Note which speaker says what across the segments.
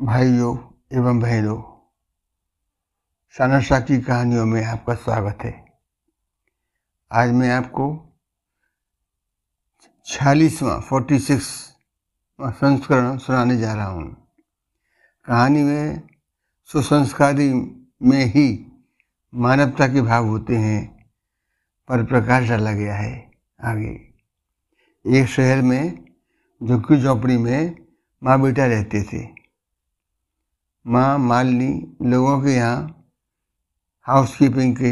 Speaker 1: भाइयों एवं बहनों शानरशाह की कहानियों में आपका स्वागत है। आज मैं आपको छियालीसवां, फोर्टी सिक्स संस्करण सुनाने जा रहा हूँ। कहानी में सुसंस्कारी में ही मानवता के भाव होते हैं, पर प्रकाश डाला गया है आगे। एक शहर में, झुग्गी झोंपड़ी में माँ बेटा रहते थे। माँ मालिनी लोगों के यहाँ हाउसकीपिंग के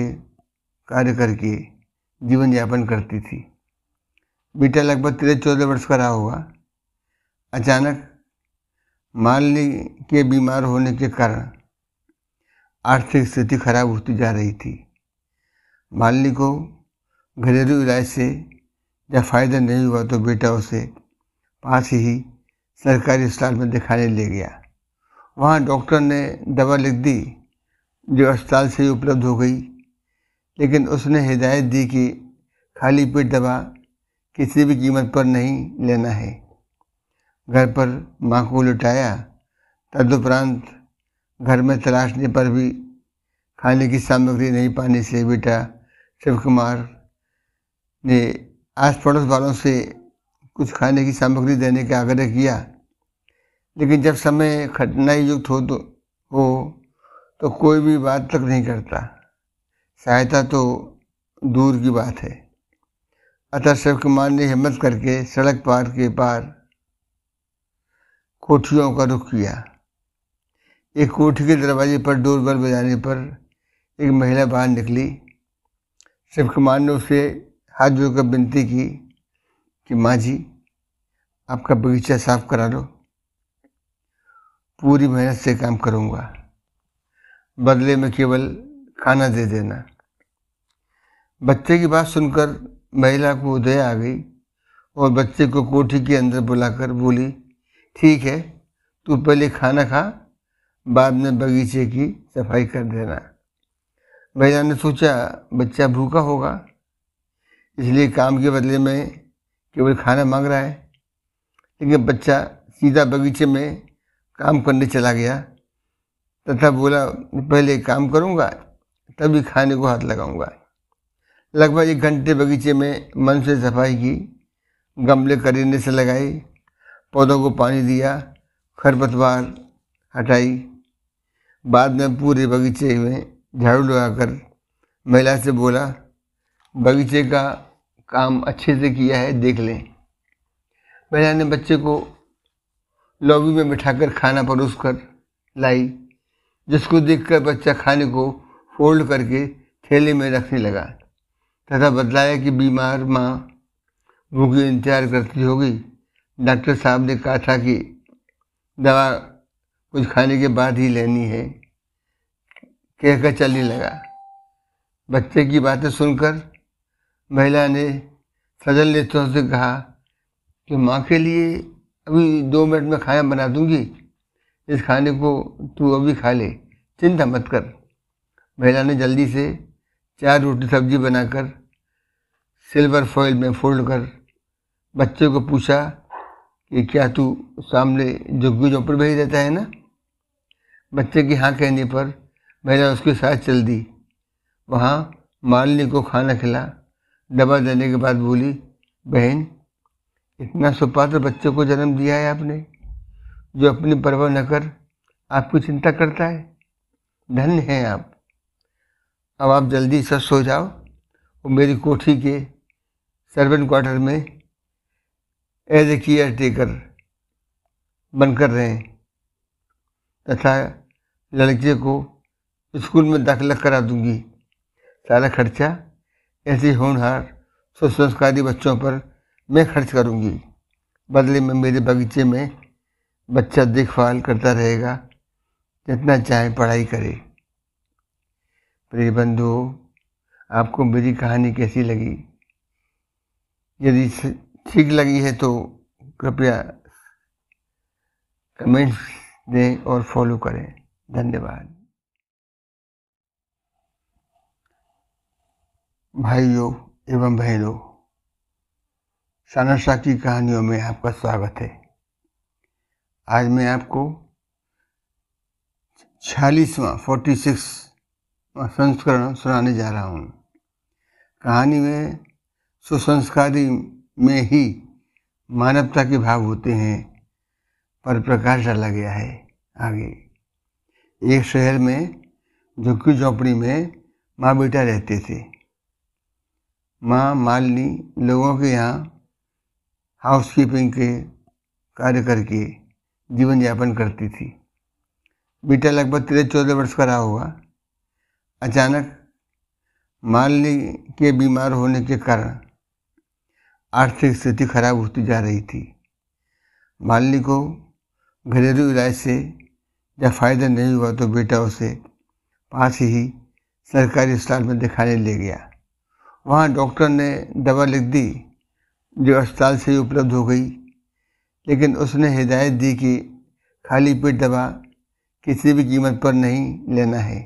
Speaker 1: कार्य करके जीवन यापन करती थी। बेटा लगभग तेरह चौदह वर्ष का रहा होगा। अचानक मालिनी के बीमार होने के कारण आर्थिक स्थिति खराब होती जा रही थी। मालिनी को घरेलू इलाज से जब फ़ायदा नहीं हुआ तो बेटा उसे पास ही सरकारी अस्पताल में दिखाने ले गया। वहाँ डॉक्टर ने दवा लिख दी, जो अस्पताल से ही उपलब्ध हो गई। लेकिन उसने हिदायत दी कि खाली पेट दवा किसी भी कीमत पर नहीं लेना है। घर पर माँ को लुटाया, तदुपरांत घर में तलाशने पर भी खाने की सामग्री नहीं पाने से बेटा शिव कुमार ने आस पड़ोस वालों से कुछ खाने की सामग्री देने का आग्रह किया। लेकिन जब समय खटनाई युक्त हो तो हो तो कोई भी बात तक नहीं करता। सहायता तो दूर की बात है। अतः शिव कुमार ने हिम्मत करके सड़क पार के पार कोठियों का रुख किया। एक कोठी के दरवाजे पर डोर बेल बजाने पर एक महिला बाहर निकली। शिव कुमार ने उसे हाथ जोड़कर विनती की कि, माँ जी, आपका बगीचा साफ़ करा लो। पूरी मेहनत से काम करूँगा। बदले में केवल खाना दे देना। बच्चे की बात सुनकर महिला को उदय आ गई और बच्चे को कोठी के अंदर बुलाकर बोली, ठीक है, तू पहले खाना खा, बाद में बगीचे की सफ़ाई कर देना। महिला ने सोचा, बच्चा भूखा होगा, इसलिए काम के बदले में केवल खाना मांग रहा है। लेकिन बच्चा सीधा बगीचे में काम करने चला गया। तथा बोला, पहले काम करूँगा, तभी खाने को हाथ लगाऊँगा। लगभग एक घंटे बगीचे में मन से सफ़ाई की, गमले करीने से लगाई, पौधों को पानी दिया, खरपतवार हटाई। बाद में पूरे बगीचे में झाड़ू लगाकर महिला से बोला, बगीचे का काम अच्छे से किया है, देख लें। महिला ने बच्चे को लॉबी में बिठाकर खाना परोस कर लाई, जिसको देखकर बच्चा खाने को फोल्ड करके थैले में रखने लगा, तथा बतलाया कि बीमार माँ भूखी इंतज़ार करती होगी। डॉक्टर साहब ने कहा था कि दवा कुछ खाने के बाद ही लेनी है। कहकर चलने लगा। बच्चे की बातें सुनकर महिला ने सजल नेत्रों से कहा कि माँ के लिए अभी दो मिनट में खाना बना दूँगी। इस खाने को तू अभी खा ले। चिंता मत कर। महिला ने जल्दी से चार रोटी सब्ज़ी बनाकर सिल्वर फॉइल में फोल्ड कर बच्चे को पूछा कि क्या तू सामने झुग्गी झोंपड़ भेज देता है ना? बच्चे की हाँ कहने पर महिला उसके साथ चल दी। वहाँ मालिनी को खाना खिला। दवा देने के बाद बोली, बहन इतना सुपात्र बच्चे को जन्म दिया है आपने, जो अपनी परवाह न कर, आपकी चिंता करता है? धन्य हैं आप। अब आप जल्दी से सो जाओ और मेरी कोठी के सर्वेंट क्वार्टर में एज ए केयर टेकर बनकर रहें, तथा लड़के को स्कूल में दाखिला करा दूँगी। सारा खर्चा ऐसे होनहार सुसंस्कारी बच्चों पर मैं खर्च करूँगी। बदले में मेरे बगीचे में बच्चा देखभाल करता रहेगा, जितना चाहे पढ़ाई करे। प्रिय बंधु आपको मेरी कहानी कैसी लगी? यदि ठीक लगी है तो कृपया कमेंट्स दें और फॉलो करें। धन्यवाद। भाइयों एवं बहनों शानरशाह की कहानियों में आपका स्वागत है। आज मैं आपको छियालीसवां, फोर्टी सिक्स संस्करण सुनाने जा रहा हूँ। कहानी में सुसंस्कारी में ही मानवता के भाव होते हैं, पर प्रकाश डाला गया है आगे। एक शहर में, झुग्गी झोंपड़ी में माँ बेटा रहते थे। माँ मालिनी लोगों के यहाँ हाउसकीपिंग के कार्य करके जीवन यापन करती थी। बेटा लगभग तेरह चौदह वर्ष का रहा होगा। अचानक मालिनी के बीमार होने के कारण आर्थिक स्थिति खराब होती जा रही थी। मालिनी को घरेलू इलाज से जब फ़ायदा नहीं हुआ तो बेटा उसे पास ही सरकारी अस्पताल में दिखाने ले गया। वहाँ डॉक्टर ने दवा लिख दी जो अस्पताल से ही उपलब्ध हो गई। लेकिन उसने हिदायत दी कि खाली पेट दवा किसी भी कीमत पर नहीं लेना है।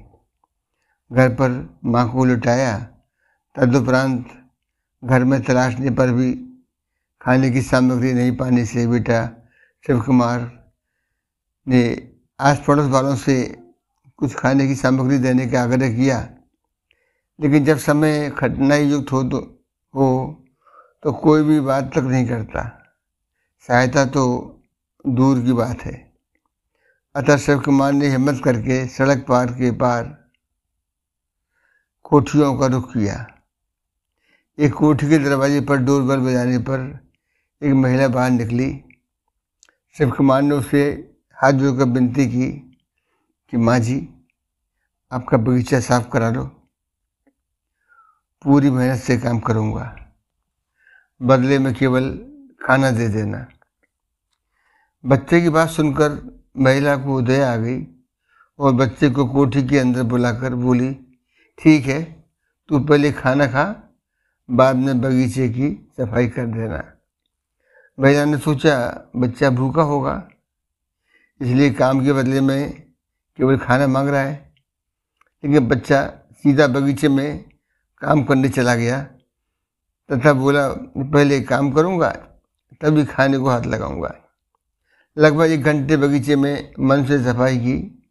Speaker 1: घर पर माँ को लुटाया तदुपरांत घर में तलाशने पर भी खाने की सामग्री नहीं पाने से बेटा शिव कुमार ने आस पड़ोस वालों से कुछ खाने की सामग्री देने का आग्रह किया। लेकिन जब समय खटनाई युक्त हो तो हो तो कोई भी बात तक नहीं करता। सहायता तो दूर की बात है। अतः शिव कुमार ने हिम्मत करके सड़क पार के पार कोठियों का रुख किया। एक कोठी के दरवाजे पर डोर बल बजाने पर एक महिला बाहर निकली। शिव कुमार ने उसे हाथ जोड़कर विनती की कि, माँ जी, आपका बगीचा साफ़ करा लो पूरी मेहनत से काम करूँगा। बदले में केवल खाना दे देना। बच्चे की बात सुनकर महिला को उदय आ गई और बच्चे को कोठी के अंदर बुलाकर बोली, ठीक है, तू पहले खाना खा, बाद में बगीचे की सफ़ाई कर देना। महिला ने सोचा, बच्चा भूखा होगा, इसलिए काम के बदले में केवल खाना मांग रहा है। लेकिन बच्चा सीधा बगीचे में काम करने चला गया। तथा बोला, पहले काम करूँगा, तभी खाने को हाथ लगाऊँगा। लगभग एक घंटे बगीचे में मन से सफ़ाई की,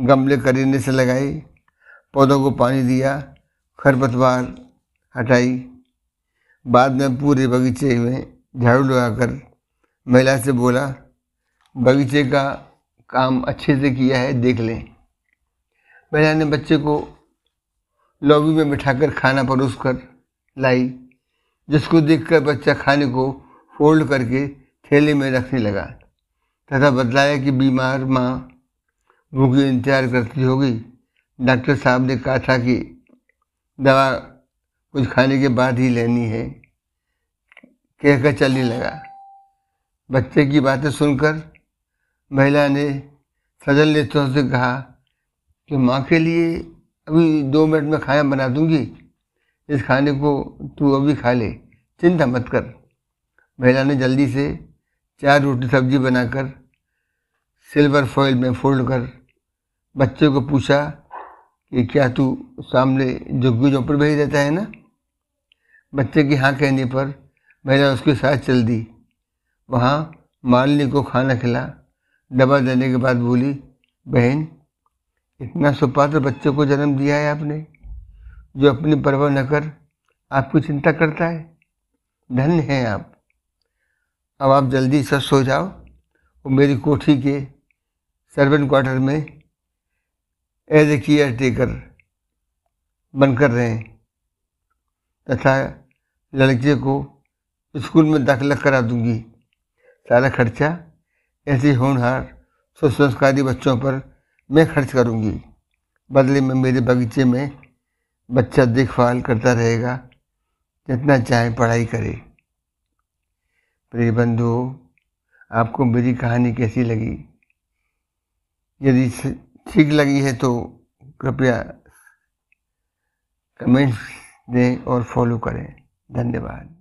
Speaker 1: गमले करीने से लगाई, पौधों को पानी दिया, खरपतवार हटाई। बाद में पूरे बगीचे में झाड़ू लगाकर महिला से बोला, बगीचे का काम अच्छे से किया है, देख लें। महिला ने बच्चे को लॉबी में बिठाकर खाना परोस कर लाई। जिसको देखकर बच्चा खाने को फोल्ड करके थैले में रखने लगा। तथा बतलाया कि बीमार माँ भूखी इंतज़ार करती होगी। डॉक्टर साहब ने कहा था कि दवा कुछ खाने के बाद ही लेनी है। कहकर चलने लगा। बच्चे की बातें सुनकर महिला ने सजल नेत्रों से कहा कि माँ के लिए अभी दो मिनट में खाना बना दूँगी। इस खाने को तू अभी खा ले। चिंता मत कर। महिला ने जल्दी से चार रोटी सब्ज़ी बनाकर सिल्वर फॉइल में फोल्ड कर बच्चे को पूछा कि क्या तू सामने झुग्गी झोंपड़ भेज देता है ना? बच्चे की हाँ कहने पर महिला उसके साथ चल दी। वहाँ मालिनी को खाना खिला। दवा देने के बाद बोली, बहन, इतना सुपात्र बच्चे को जन्म दिया है आपने। जो अपनी परवाह न कर, आपकी चिंता करता है? धन्य हैं आप। अब आप जल्दी से सो जाओ और मेरी कोठी के सर्वेंट क्वार्टर में एज ए केयर टेकर बनकर रहें। तथा लड़के को स्कूल में दाखिला करा दूँगी। सारा खर्चा ऐसे होनहार सुसंस्कारी बच्चों पर मैं खर्च करूँगी। बदले में मेरे बगीचे में बच्चा देखभाल करता रहेगा, जितना चाहे पढ़ाई करे। प्रिय बंधु, आपको मेरी कहानी कैसी लगी? यदि ठीक लगी है तो कृपया कमेंट्स दें और फॉलो करें। धन्यवाद।